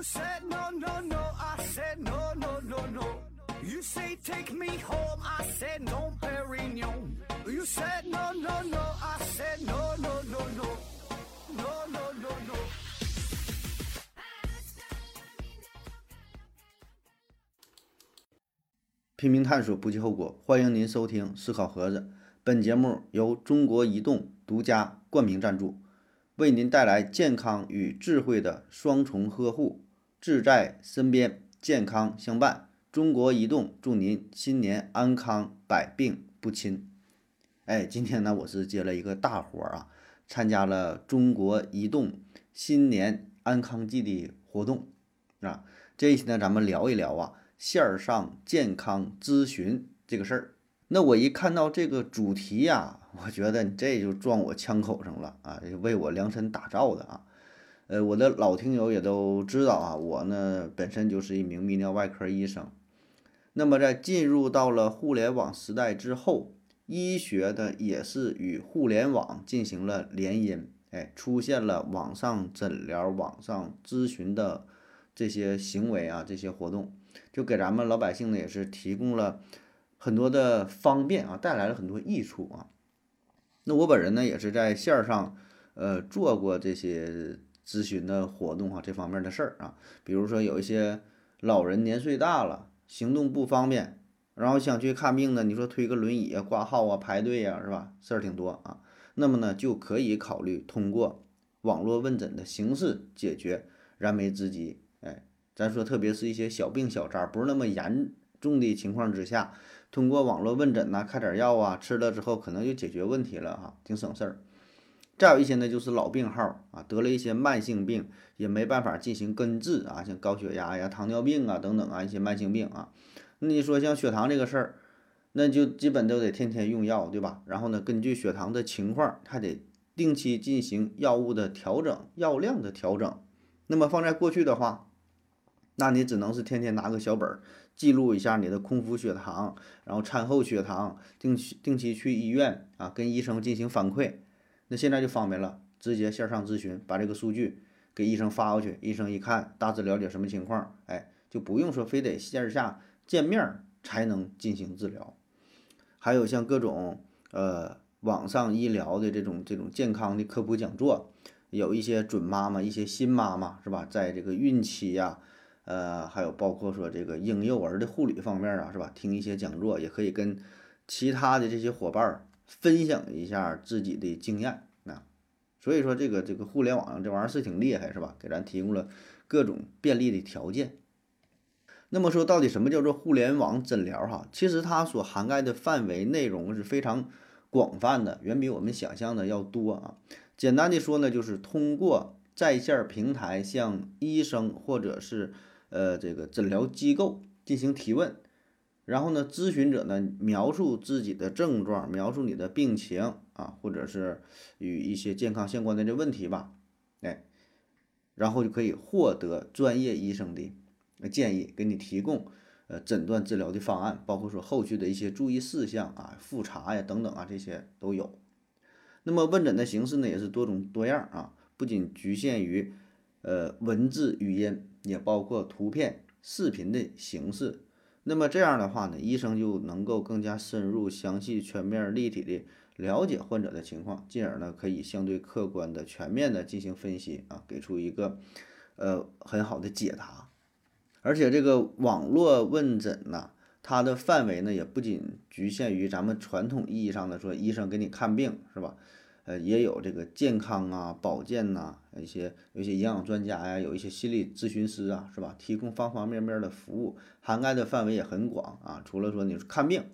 You said no, no, no, I said no, no, no, no. You say take me home, I said no, Perignon. You said no, no, no, I said no, no, no, no. No, no, no, no. 拼命探索，不计后果。欢迎您收听《思考盒子》，本节目由中国移动独家冠名赞助，为您带来健康与智慧的双重呵护，志在身边，健康相伴。中国移动祝您新年安康，百病不侵。哎，今天呢，我是接了一个大活儿啊，参加了中国移动新年安康季的活动啊。这一期呢，咱们聊一聊啊。线上健康咨询这个事儿，那我一看到这个主题呀，我觉得你这就撞我枪口上了啊，为我量身打造的啊。呃，我的老听友也都知道啊，我呢本身就是一名泌尿外科医生。那么在进入到了互联网时代之后，医学的也是与互联网进行了联姻，哎，出现了网上诊疗、网上咨询的这些行为啊，这些活动。就给咱们老百姓呢，也是提供了很多的方便啊，带来了很多益处啊。那我本人呢，也是在线儿上呃做过这些咨询的活动啊，这方面的事儿啊。比如说有一些老人年岁大了，行动不方便，然后想去看病呢，你说推个轮椅啊、挂号啊、排队呀，是吧？事儿挺多啊。那么呢，就可以考虑通过网络问诊的形式解决燃眉之急。哎咱说，特别是一些小病小灾，不是那么严重的情况之下，通过网络问诊呐，开点药啊，吃了之后可能就解决问题了哈，挺省事儿。再有一些呢，就是老病号啊，得了一些慢性病，也没办法进行根治啊，像高血压呀、糖尿病啊等等啊一些慢性病啊。那你说像血糖这个事儿，那就基本都得天天用药，对吧？然后呢，根据血糖的情况，还得定期进行药物的调整、药量的调整。那么放在过去的话，那你只能是天天拿个小本儿记录一下你的空腹血糖，然后餐后血糖，定期定期去医院啊，跟医生进行反馈。那现在就方便了，直接线上咨询，把这个数据给医生发过去，医生一看，大致了解什么情况，哎，就不用说非得线下见面才能进行治疗。还有像各种呃网上医疗的这种这种健康的科普讲座，有一些准妈妈、一些新妈妈是吧，在这个孕期呀。呃，还有包括说这个婴幼儿的护理方面啊，是吧？听一些讲座，也可以跟其他的这些伙伴分享一下自己的经验啊。所以说，这个这个互联网这玩意儿是挺厉害，是吧？给咱提供了各种便利的条件。那么说，到底什么叫做互联网诊疗？哈，其实它所涵盖的范围内容是非常广泛的，远比我们想象的要多啊。简单的说呢，就是通过在线平台向医生或者是呃，这个诊疗机构进行提问，然后呢，咨询者呢描述自己的症状，描述你的病情啊，或者是与一些健康相关的这问题吧，哎，然后就可以获得专业医生的建议，给你提供呃诊断治疗的方案，包括说后续的一些注意事项啊、复查呀等等啊，这些都有。那么问诊的形式呢，也是多种多样啊，不仅局限于呃文字语音。也包括图片、视频的形式，那么这样的话呢，医生就能够更加深入、详细、全面、立体的了解患者的情况，进而呢可以相对客观的、全面的进行分析啊，给出一个呃很好的解答。而且这个网络问诊呢，它的范围呢也不仅局限于咱们传统意义上的说医生给你看病，是吧？呃，也有这个健康啊、保健呐，一些有一些营养专家呀，有一些心理咨询师啊，是吧？提供方方面面的服务，涵盖的范围也很广啊。除了说你看病，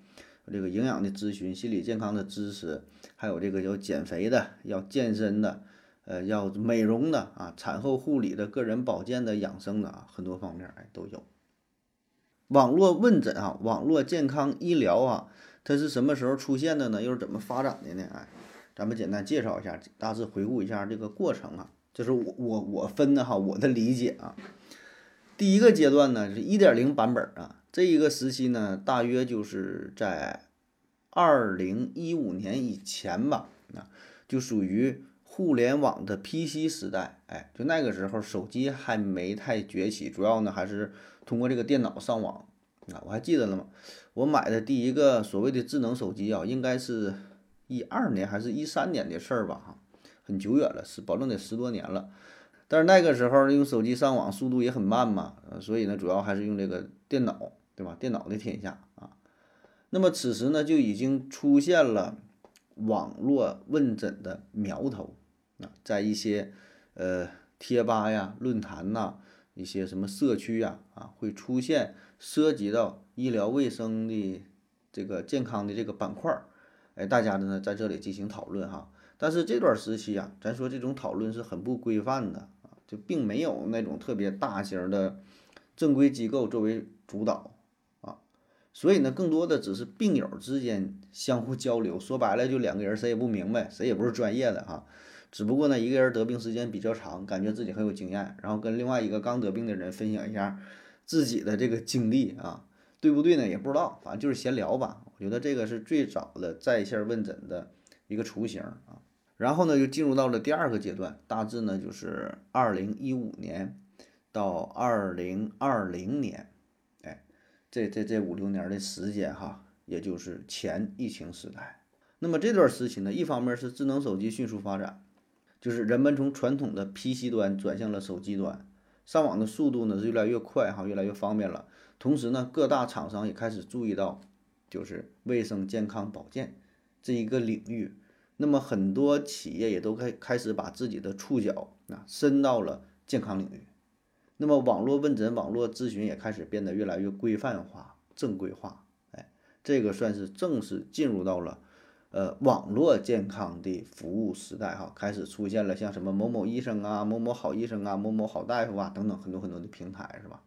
这个营养的咨询、心理健康的知识，还有这个要减肥的、要健身的、呃，要美容的啊，产后护理的、个人保健的、养生的啊，很多方面哎都有。网络问诊啊，网络健康医疗啊，它是什么时候出现的呢？又是怎么发展的呢？哎。咱们简单介绍一下，大致回顾一下这个过程啊，就是我我我分的哈，我的理解啊。第一个阶段呢是一点零版本啊，这一个时期呢大约就是在二零一五年以前吧，啊，就属于互联网的 PC 时代，哎，就那个时候手机还没太崛起，主要呢还是通过这个电脑上网啊。我还记得了吗？我买的第一个所谓的智能手机啊，应该是一二年还是一三年的事儿吧？哈，很久远了，是保证得十多年了。但是那个时候用手机上网速度也很慢嘛，所以呢，主要还是用这个电脑，对吧？电脑的天下啊。那么此时呢，就已经出现了网络问诊的苗头。啊，在一些呃贴吧呀、论坛呐、一些什么社区呀，啊，会出现涉及到医疗卫生的这个健康的这个板块儿，哎，大家呢在这里进行讨论哈。但是这段时期啊，咱说这种讨论是很不规范的啊，就并没有那种特别大型的正规机构作为主导啊，所以呢，更多的只是病友之间相互交流，说白了就两个人谁也不明白，谁也不是专业的哈。只不过呢，一个人得病时间比较长，感觉自己很有经验，然后跟另外一个刚得病的人分享一下自己的这个经历啊，对不对呢？也不知道，反正就是闲聊吧。我觉得这个是最早的在线问诊的一个雏形啊。然后呢，就进入到了第二个阶段，大致呢就是二零一五年到二零二零年，哎，这这这五六年的时间哈，也就是前疫情时代。那么这段时期呢，一方面是智能手机迅速发展。就是人们从传统的 PC 端转向了手机端，上网的速度呢是越来越快哈，越来越方便了。同时呢，各大厂商也开始注意到，就是卫生健康保健这一个领域。那么很多企业也都开开始把自己的触角啊伸到了健康领域。那么网络问诊、网络咨询也开始变得越来越规范化、正规化。哎，这个算是正式进入到了。呃，网络健康的服务时代哈，开始出现了像什么某某医生啊、某某好医生啊、某某好大夫啊等等很多很多的平台，是吧？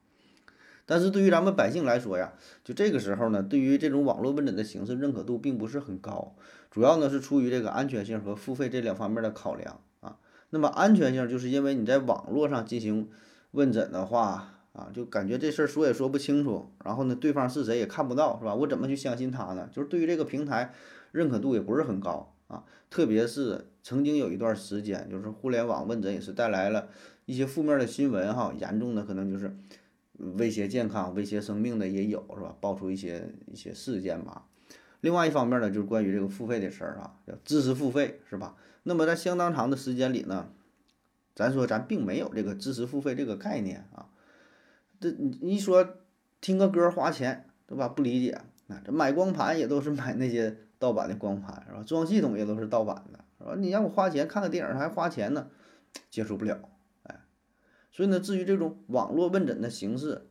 但是对于咱们百姓来说呀，就这个时候呢，对于这种网络问诊的形式认可度并不是很高，主要呢是出于这个安全性和付费这两方面的考量啊。那么安全性就是因为你在网络上进行问诊的话啊，就感觉这事儿说也说不清楚，然后呢，对方是谁也看不到，是吧？我怎么去相信他呢？就是对于这个平台。认可度也不是很高啊，特别是曾经有一段时间，就是互联网问诊也是带来了一些负面的新闻哈，严重的可能就是威胁健康、威胁生命的也有是吧？爆出一些一些事件吧。另外一方面呢，就是关于这个付费的事儿啊，叫知识付费是吧？那么在相当长的时间里呢，咱说咱并没有这个知识付费这个概念啊。这你一说听个歌花钱对吧？不理解，那这买光盘也都是买那些。盗版的光盘是吧？装系统也都是盗版的，是吧？你让我花钱看个电影还花钱呢，接受不了，哎。所以呢，至于这种网络问诊的形式，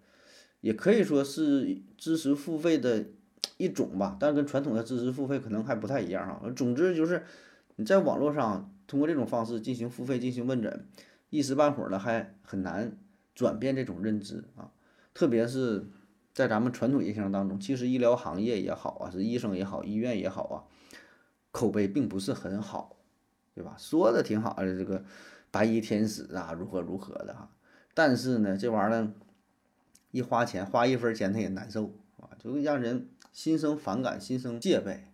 也可以说是知识付费的一种吧，但跟传统的知识付费可能还不太一样哈。总之就是你在网络上通过这种方式进行付费进行问诊，一时半会儿呢还很难转变这种认知啊，特别是。在咱们传统印象当中，其实医疗行业也好啊，是医生也好，医院也好啊，口碑并不是很好，对吧？说的挺好的，这个白衣天使啊，如何如何的哈。但是呢，这玩意儿一花钱，花一分钱他也难受啊，就会让人心生反感，心生戒备。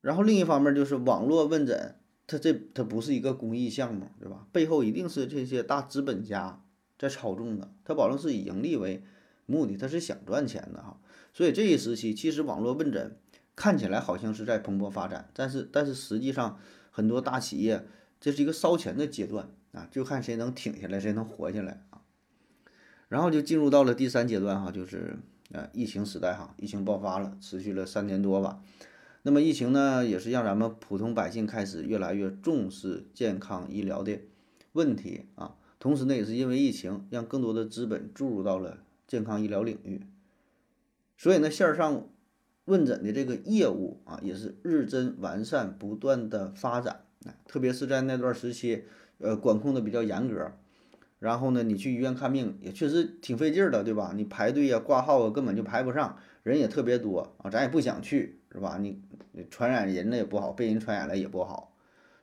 然后另一方面就是网络问诊，它这它不是一个公益项目，对吧？背后一定是这些大资本家在操纵的，它保证是以盈利为。目的他是想赚钱的哈，所以这一时期其实网络问诊看起来好像是在蓬勃发展，但是但是实际上很多大企业这是一个烧钱的阶段啊，就看谁能挺下来，谁能活下来啊。然后就进入到了第三阶段哈，就是呃疫情时代哈，疫情爆发了，持续了三年多吧。那么疫情呢，也是让咱们普通百姓开始越来越重视健康医疗的问题啊，同时呢，也是因为疫情让更多的资本注入到了。健康医疗领域，所以呢，线上问诊的这个业务啊，也是日臻完善，不断的发展。特别是在那段时期，呃，管控的比较严格，然后呢，你去医院看病也确实挺费劲的，对吧？你排队呀、挂号啊，根本就排不上，人也特别多啊，咱也不想去，是吧？你传染人呢也不好，被人传染了也不好。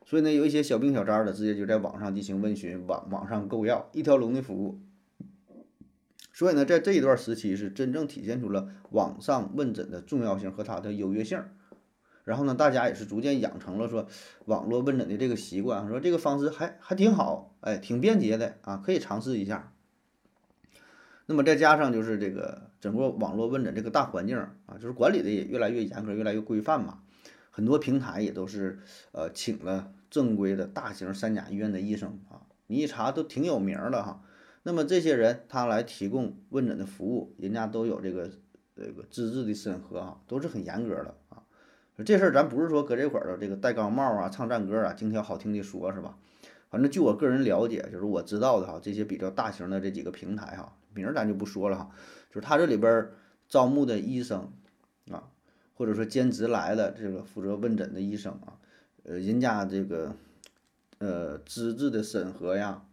所以呢，有一些小病小灾的，直接就在网上进行问询，网网上购药，一条龙的服务。所以呢，在这一段时期是真正体现出了网上问诊的重要性和它的优越性。然后呢，大家也是逐渐养成了说网络问诊的这个习惯，说这个方式还还挺好，哎，挺便捷的啊，可以尝试一下。那么再加上就是这个整个网络问诊这个大环境啊，就是管理的也越来越严格，越来越规范嘛。很多平台也都是呃请了正规的大型三甲医院的医生啊，你一查都挺有名的哈。那么这些人他来提供问诊的服务，人家都有这个这个资质的审核啊，都是很严格的啊。这事儿咱不是说搁这块儿的这个戴高帽啊、唱赞歌啊、精挑好听的说是吧？反正据我个人了解，就是我知道的哈，这些比较大型的这几个平台哈。名儿咱就不说了哈，就是他这里边招募的医生啊，或者说兼职来的这个负责问诊的医生啊，呃，人家这个呃资质的审核呀，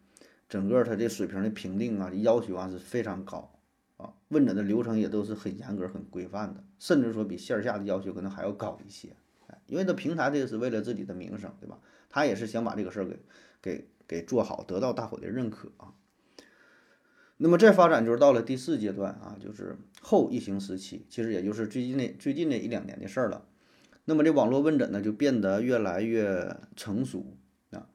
整个他这水平的评定啊，要求啊是非常高啊，问诊的流程也都是很严格、很规范的，甚至说比线下的要求可能还要高一些。哎，因为这平台这个是为了自己的名声，对吧？他也是想把这个事儿给给给做好，得到大伙的认可啊。那么这发展就是到了第四阶段啊，就是后疫情时期，其实也就是最近那最近那一两年的事儿了。那么这网络问诊呢，就变得越来越成熟啊。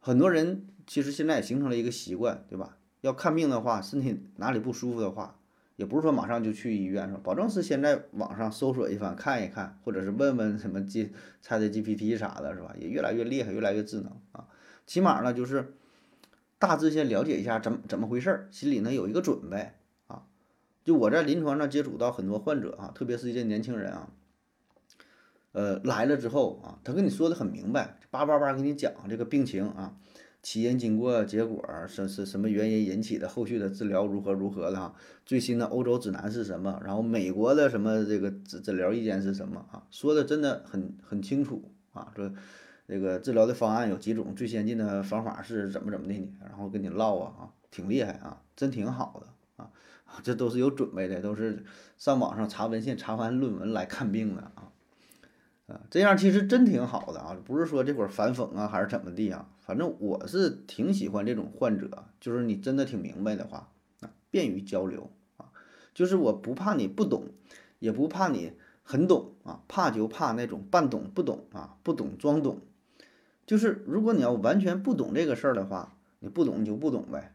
很多人其实现在也形成了一个习惯，对吧？要看病的话，身体哪里不舒服的话，也不是说马上就去医院，是吧？保证是先在网上搜索一番，看一看，或者是问问什么 G、c t GPT 啥的，是吧？也越来越厉害，越来越智能啊。起码呢，就是。大致先了解一下怎么怎么回事儿，心里呢有一个准备啊。就我在临床上接触到很多患者啊，特别是一些年轻人啊，呃来了之后啊，他跟你说的很明白，叭叭叭给你讲这个病情啊，起因、经过、结果是是什么原因引起的，后续的治疗如何如何的哈。最新的欧洲指南是什么？然后美国的什么这个诊诊疗意见是什么啊？说的真的很很清楚啊，说。这个治疗的方案有几种，最先进的方法是怎么怎么的呢？然后跟你唠啊啊，挺厉害啊，真挺好的啊，这都是有准备的，都是上网上查文献、查完论文来看病的啊啊，这样其实真挺好的啊，不是说这会儿反讽啊还是怎么地啊，反正我是挺喜欢这种患者，就是你真的挺明白的话啊，便于交流啊，就是我不怕你不懂，也不怕你很懂啊，怕就怕那种半懂不懂啊，不懂装懂。就是如果你要完全不懂这个事儿的话，你不懂你就不懂呗，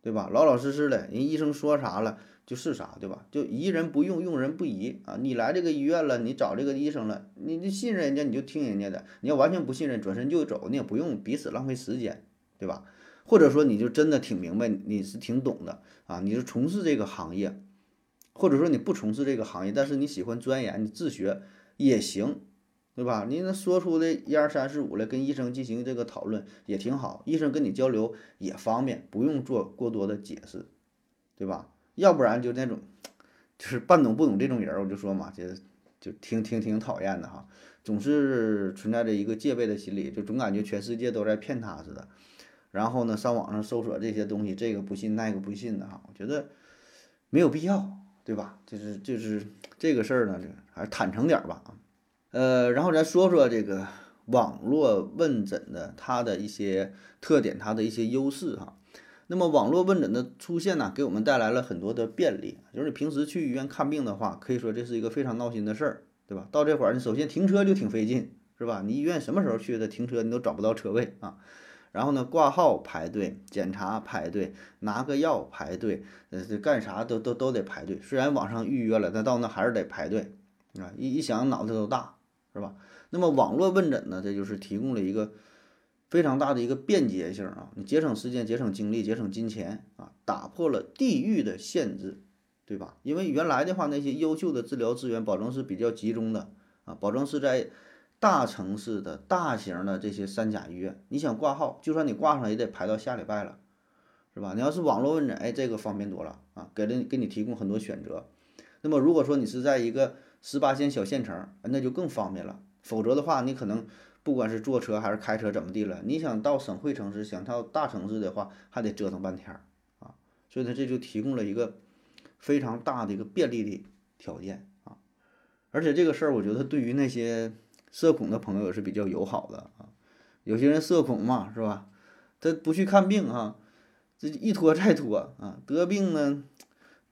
对吧？老老实实的，人医生说啥了就是啥，对吧？就疑人不用，用人不疑啊！你来这个医院了，你找这个医生了，你你信任人家你就听人家的，你要完全不信任，转身就走，你也不用彼此浪费时间，对吧？或者说你就真的挺明白，你是挺懂的啊，你是从事这个行业，或者说你不从事这个行业，但是你喜欢钻研，你自学也行。对吧？你能说出的一二三四五来，跟医生进行这个讨论也挺好，医生跟你交流也方便，不用做过多的解释，对吧？要不然就那种，就是半懂不懂这种人，我就说嘛，就就挺挺挺讨厌的哈，总是存在着一个戒备的心理，就总感觉全世界都在骗他似的。然后呢，上网上搜索这些东西，这个不信那个不信的哈，我觉得没有必要，对吧？就是就是这个事儿呢，还是坦诚点吧啊。呃，然后咱说说这个网络问诊的它的一些特点，它的一些优势哈。那么网络问诊的出现呢，给我们带来了很多的便利。就是你平时去医院看病的话，可以说这是一个非常闹心的事儿，对吧？到这会儿，你首先停车就挺费劲，是吧？你医院什么时候去的？停车你都找不到车位啊。然后呢，挂号排队，检查排队，拿个药排队，呃，这干啥都都都得排队。虽然网上预约了，但到那还是得排队啊。一一想，脑袋都大。是吧？那么网络问诊呢？这就是提供了一个非常大的一个便捷性啊，你节省时间、节省精力、节省金钱啊，打破了地域的限制，对吧？因为原来的话，那些优秀的治疗资源保证是比较集中的啊，保证是在大城市的大型的这些三甲医院。你想挂号，就算你挂上也得排到下礼拜了，是吧？你要是网络问诊，哎，这个方便多了啊，给了给你提供很多选择。那么如果说你是在一个十八线小县城，那就更方便了。否则的话，你可能不管是坐车还是开车怎么地了，你想到省会城市，想到大城市的话，还得折腾半天儿啊。所以呢，这就提供了一个非常大的一个便利的条件啊。而且这个事儿，我觉得对于那些社恐的朋友也是比较友好的啊。有些人社恐嘛，是吧？他不去看病啊，这一拖再拖啊，得病呢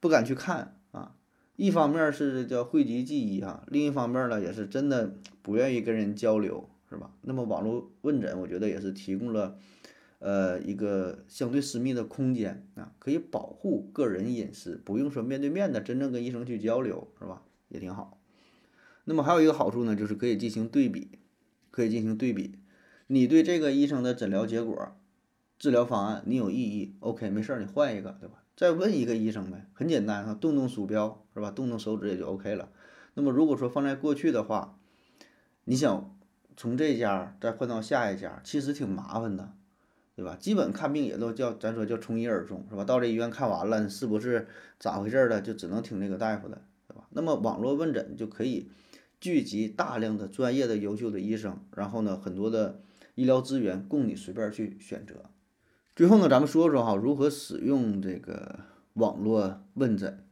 不敢去看啊。一方面是叫汇集记忆哈，另一方面呢也是真的不愿意跟人交流，是吧？那么网络问诊，我觉得也是提供了呃一个相对私密的空间啊，可以保护个人隐私，不用说面对面的真正跟医生去交流，是吧？也挺好。那么还有一个好处呢，就是可以进行对比，可以进行对比。你对这个医生的诊疗结果、治疗方案你有异议，OK，没事儿，你换一个，对吧？再问一个医生呗，很简单哈，动动鼠标是吧？动动手指也就 OK 了。那么如果说放在过去的话，你想从这家再换到下一家，其实挺麻烦的，对吧？基本看病也都叫咱说叫从一而终是吧？到这医院看完了，是不是咋回事的，就只能听那个大夫的，对吧？那么网络问诊就可以聚集大量的专业的优秀的医生，然后呢，很多的医疗资源供你随便去选择。最后呢，咱们说说哈，如何使用这个网络问诊？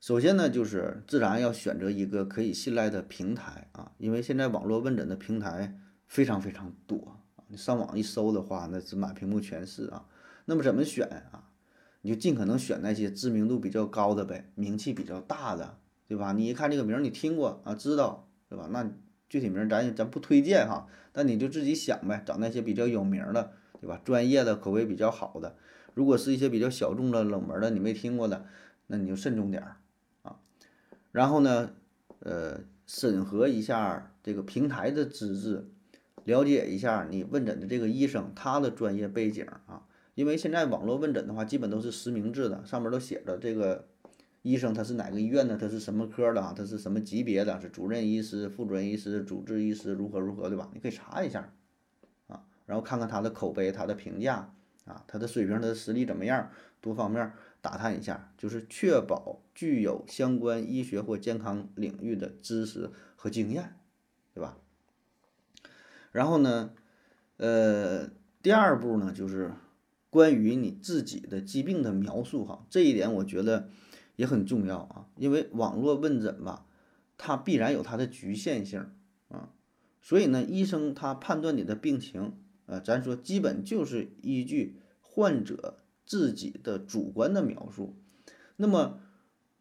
首先呢，就是自然要选择一个可以信赖的平台啊，因为现在网络问诊的平台非常非常多啊，你上网一搜的话，那是满屏幕全是啊。那么怎么选啊？你就尽可能选那些知名度比较高的呗，名气比较大的，对吧？你一看这个名儿，你听过啊，知道，对吧？那具体名咱咱不推荐哈，但你就自己想呗，找那些比较有名的。对吧？专业的口碑比较好的，如果是一些比较小众的、冷门的，你没听过的，那你就慎重点儿。然后呢，呃，审核一下这个平台的资质，了解一下你问诊的这个医生他的专业背景啊。因为现在网络问诊的话，基本都是实名制的，上面都写着这个医生他是哪个医院的，他是什么科的啊，他是什么级别的，是主任医师、副主任医师、主治医师，如何如何，对吧？你可以查一下啊。然后看看他的口碑、他的评价啊，他的水平、他的实力怎么样，多方面打探一下，就是确保具有相关医学或健康领域的知识和经验，对吧？然后呢，呃，第二步呢，就是关于你自己的疾病的描述哈，这一点我觉得也很重要啊，因为网络问诊吧，它必然有它的局限性啊，所以呢，医生他判断你的病情。呃，咱说基本就是依据患者自己的主观的描述，那么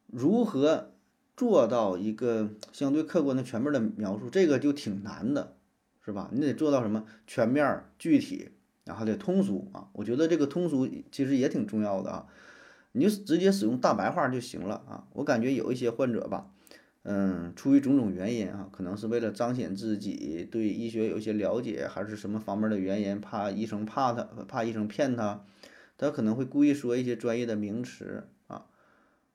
如何做到一个相对客观的全面的描述，这个就挺难的，是吧？你得做到什么全面具体，然后得通俗啊。我觉得这个通俗其实也挺重要的啊，你就直接使用大白话就行了啊。我感觉有一些患者吧。嗯，出于种种原因啊，可能是为了彰显自己对医学有一些了解，还是什么方面的原因，怕医生怕他，怕医生骗他，他可能会故意说一些专业的名词啊，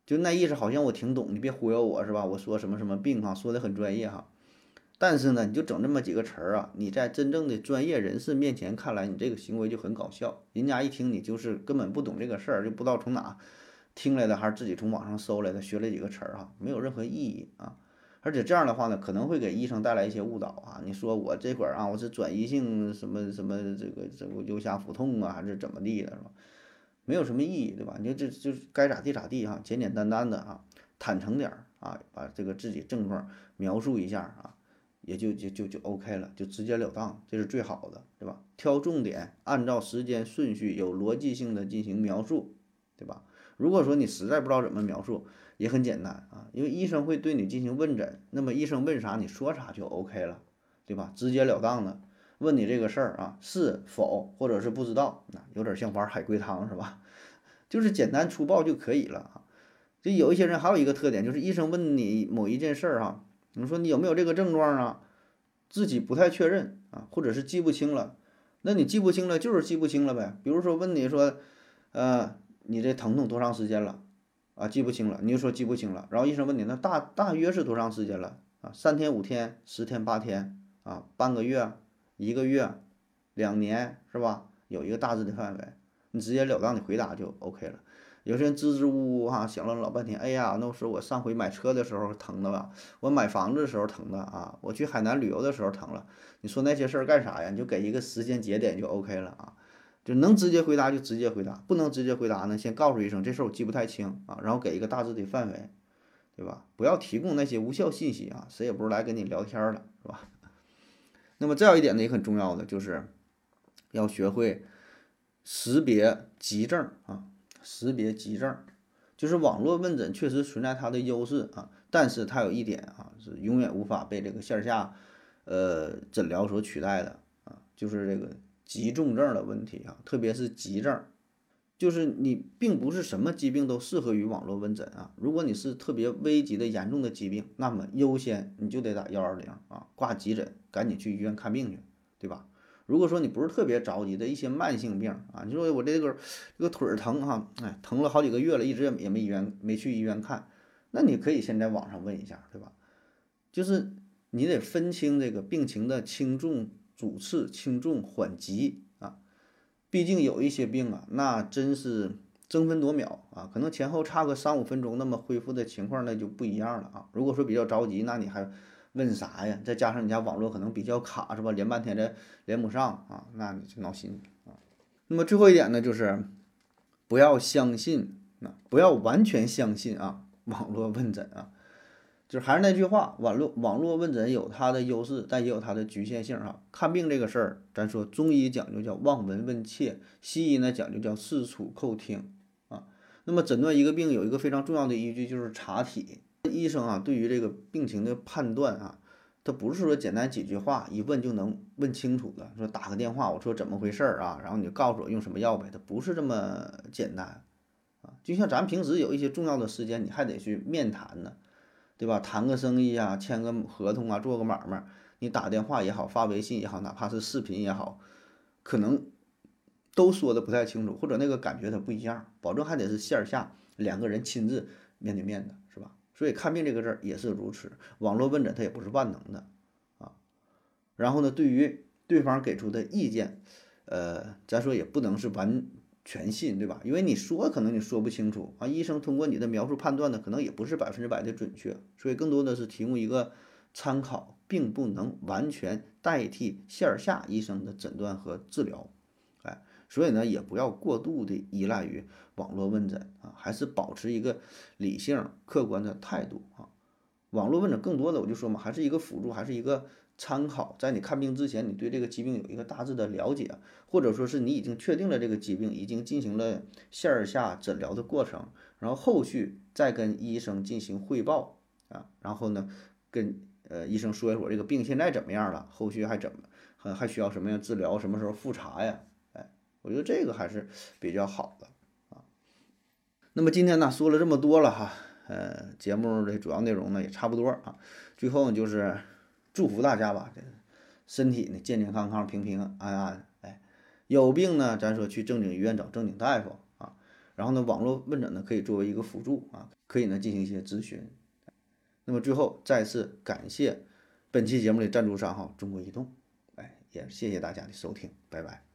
就那意思好像我挺懂，你别忽悠我是吧？我说什么什么病哈，说的很专业哈，但是呢，你就整这么几个词儿啊，你在真正的专业人士面前看来，你这个行为就很搞笑，人家一听你就是根本不懂这个事儿，就不知道从哪。听来的还是自己从网上搜来的，学了几个词儿哈，没有任何意义啊！而且这样的话呢，可能会给医生带来一些误导啊。你说我这会儿啊，我是转移性什么什么这个这个右下腹痛啊，还是怎么地的，是吧？没有什么意义，对吧？你就这就该咋地咋地哈，简简单单的啊，坦诚点儿啊，把这个自己症状描述一下啊，也就就就就 OK 了，就直截了当，这是最好的，对吧？挑重点，按照时间顺序，有逻辑性的进行描述，对吧？如果说你实在不知道怎么描述，也很简单啊，因为医生会对你进行问诊，那么医生问啥你说啥就 OK 了，对吧？直截了当的问你这个事儿啊，是否或者是不知道，那有点像玩海龟汤是吧？就是简单粗暴就可以了啊。就有一些人还有一个特点，就是医生问你某一件事儿哈，你说你有没有这个症状啊，自己不太确认啊，或者是记不清了，那你记不清了就是记不清了呗。比如说问你说，呃。你这疼痛多长时间了？啊，记不清了，你就说记不清了。然后医生问你，那大大约是多长时间了？啊，三天、五天、十天、八天，啊，半个月、一个月、两年，是吧？有一个大致的范围，你直截了当的回答就 OK 了。有些人支支吾吾哈，想了老半天，哎呀，那是我上回买车的时候疼的吧？我买房子的时候疼的啊？我去海南旅游的时候疼了？你说那些事儿干啥呀？你就给一个时间节点就 OK 了啊。就能直接回答就直接回答，不能直接回答呢，先告诉一声这事儿我记不太清啊，然后给一个大致的范围，对吧？不要提供那些无效信息啊，谁也不是来跟你聊天的，是吧？那么再有一点呢，也很重要的就是要学会识别急症啊，识别急症，就是网络问诊确实存在它的优势啊，但是它有一点啊，是永远无法被这个线下呃诊疗所取代的啊，就是这个急重症的问题啊，特别是急症。就是你并不是什么疾病都适合于网络问诊啊。如果你是特别危急的严重的疾病，那么优先你就得打幺二零啊，挂急诊，赶紧去医院看病去，对吧？如果说你不是特别着急的一些慢性病啊，你说我这个这个腿儿疼哈，哎，疼了好几个月了，一直也也没医院没去医院看，那你可以先在网上问一下，对吧？就是你得分清这个病情的轻重、主次、轻重缓急。毕竟有一些病啊，那真是争分夺秒啊，可能前后差个三五分钟，那么恢复的情况那就不一样了啊。如果说比较着急，那你还问啥呀？再加上你家网络可能比较卡，是吧？连半天这连不上啊，那你就闹心啊。那么最后一点呢，就是不要相信啊，不要完全相信啊，网络问诊啊。就还是那句话，网络网络问诊有它的优势，但也有它的局限性哈。看病这个事儿，咱说中医讲究叫望闻问切，西医呢讲究叫视触叩听啊。那么诊断一个病有一个非常重要的依据就是查体。医生啊，对于这个病情的判断啊，他不是说简单几句话一问就能问清楚的。说打个电话，我说怎么回事儿啊，然后你就告诉我用什么药呗，它不是这么简单啊。就像咱平时有一些重要的时间，你还得去面谈呢。对吧？谈个生意啊，签个合同啊，做个买卖，你打电话也好，发微信也好，哪怕是视频也好，可能都说的不太清楚，或者那个感觉它不一样。保证还得是线下两个人亲自面对面的，是吧？所以看病这个事儿也是如此。网络问诊它也不是万能的啊。然后呢，对于对方给出的意见，呃，咱说也不能是完。全信对吧？因为你说可能你说不清楚啊，医生通过你的描述判断呢，可能也不是百分之百的准确，所以更多的是提供一个参考，并不能完全代替线下医生的诊断和治疗。哎，所以呢，也不要过度的依赖于网络问诊啊，还是保持一个理性客观的态度啊。网络问诊更多的我就说嘛，还是一个辅助，还是一个。参考，在你看病之前，你对这个疾病有一个大致的了解，或者说是你已经确定了这个疾病，已经进行了线下诊疗的过程，然后后续再跟医生进行汇报啊，然后呢，跟呃医生说一说这个病现在怎么样了，后续还怎么还还需要什么样治疗，什么时候复查呀？哎，我觉得这个还是比较好的啊。那么今天呢，说了这么多了哈，呃，节目的主要内容呢也差不多啊，最后呢就是。祝福大家吧，这身体呢健健康康、平平安安。哎，有病呢，咱说去正经医院找正经大夫啊。然后呢，网络问诊呢可以作为一个辅助啊，可以呢进行一些咨询。那么最后再次感谢本期节目的赞助商哈，中国移动。哎，也谢谢大家的收听，拜拜。